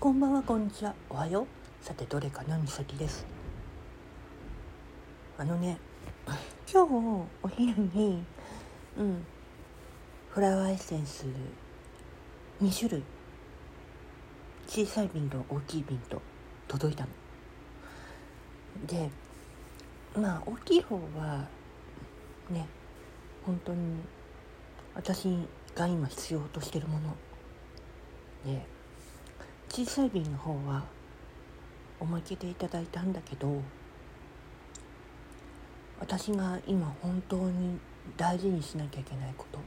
こんばんはこんにちは。おはよう。さてどれかなみさきです？あのね 今日お昼にうんフラワーエッセンス2種類小さい瓶と大きい瓶と届いたの。でまあ大きい方はね本当に私が今必要としてるもの。で小さい瓶の方は思い切っていただいたんだけど私が今本当に大事にしなきゃいけないこと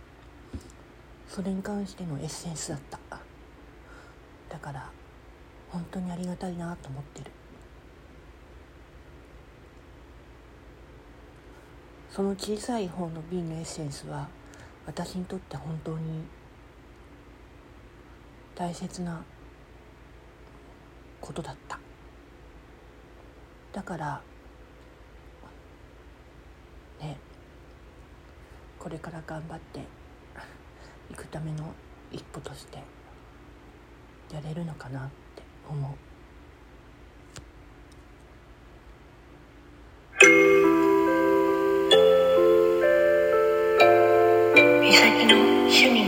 それに関してのエッセンスだった。だから本当にありがたいなと思ってる。その小さい方の瓶のエッセンスは私にとって本当に大切なことだっただからねこれから頑張っていくための一歩としてやれるのかなって思う。美咲の趣味